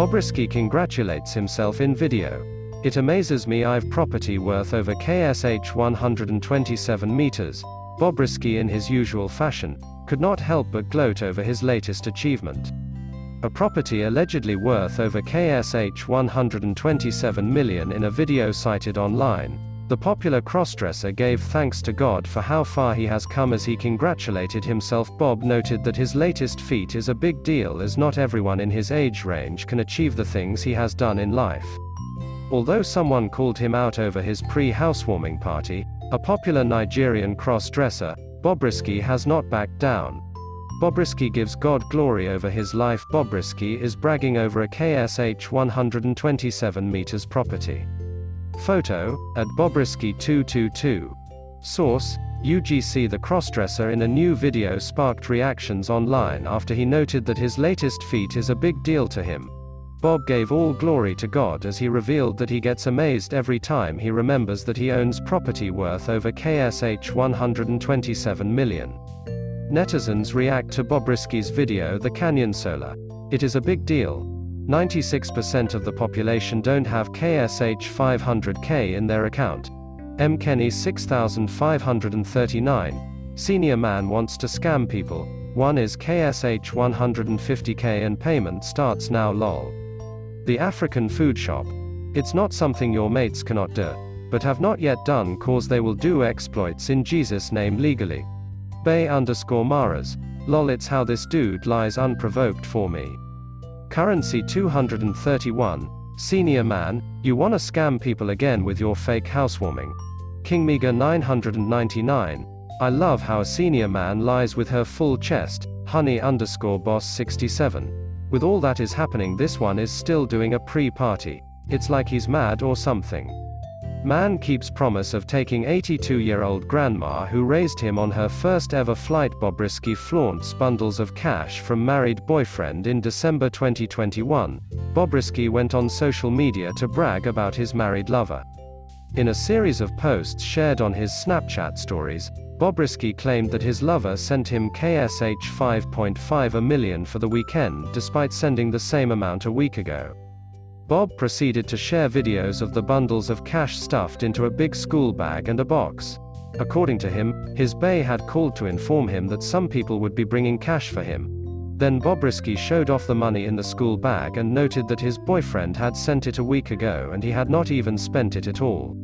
Bobrisky congratulates himself in video. It amazes me I've property worth over KSH 127 meters. Bobrisky in his usual fashion, could not help but gloat over his latest achievement. A property allegedly worth over KSH 127 million in a video cited online. The popular crossdresser gave thanks to God for how far he has come as he congratulated himself. Bob noted that his latest feat is a big deal as not everyone in his age range can achieve the things he has done in life. Although someone called him out over his pre-housewarming party, a popular Nigerian cross-dresser, Bobrisky has not backed down. Bobrisky gives God glory over his life. Bobrisky is bragging over a KSH 127 meters property. Photo, at Bobrisky 222. Source, UGC The crossdresser in a new video sparked reactions online after he noted that his latest feat is a big deal to him. Bob gave all glory to God as he revealed that he gets amazed every time he remembers that he owns property worth over KSH 127 million. Netizens react to Bobrisky's video The Canyon Solar. It is a big deal. 96% of the population don't have KSH 500k in their account. M. Kenny 6539. Senior man wants to scam people. One is KSH 150k and payment starts now lol. The African food shop. It's not something your mates cannot do, but have not yet done cause they will do exploits in Jesus' name legally. Bay underscore Maras. Lol it's how this dude lies unprovoked for me. Currency 231. Senior man, you wanna scam people again with your fake housewarming. King Mega 999. I love how a senior man lies with her full chest, honey underscore boss 67. With all that is happening this one is still doing a pre-party. It's like he's mad or something. Man keeps promise of taking 82-year-old grandma who raised him on her first ever flight Bobrisky flaunts bundles of cash from married boyfriend in December 2021. Bobrisky went on social media to brag about his married lover. In a series of posts shared on his Snapchat stories, Bobrisky claimed that his lover sent him KSH 5.5 a million for the weekend despite sending the same amount a week ago. Bob proceeded to share videos of the bundles of cash stuffed into a big school bag and a box. According to him, his bay had called to inform him that some people would be bringing cash for him. Then Bobrisky showed off the money in the school bag and noted that his boyfriend had sent it a week ago and he had not even spent it at all.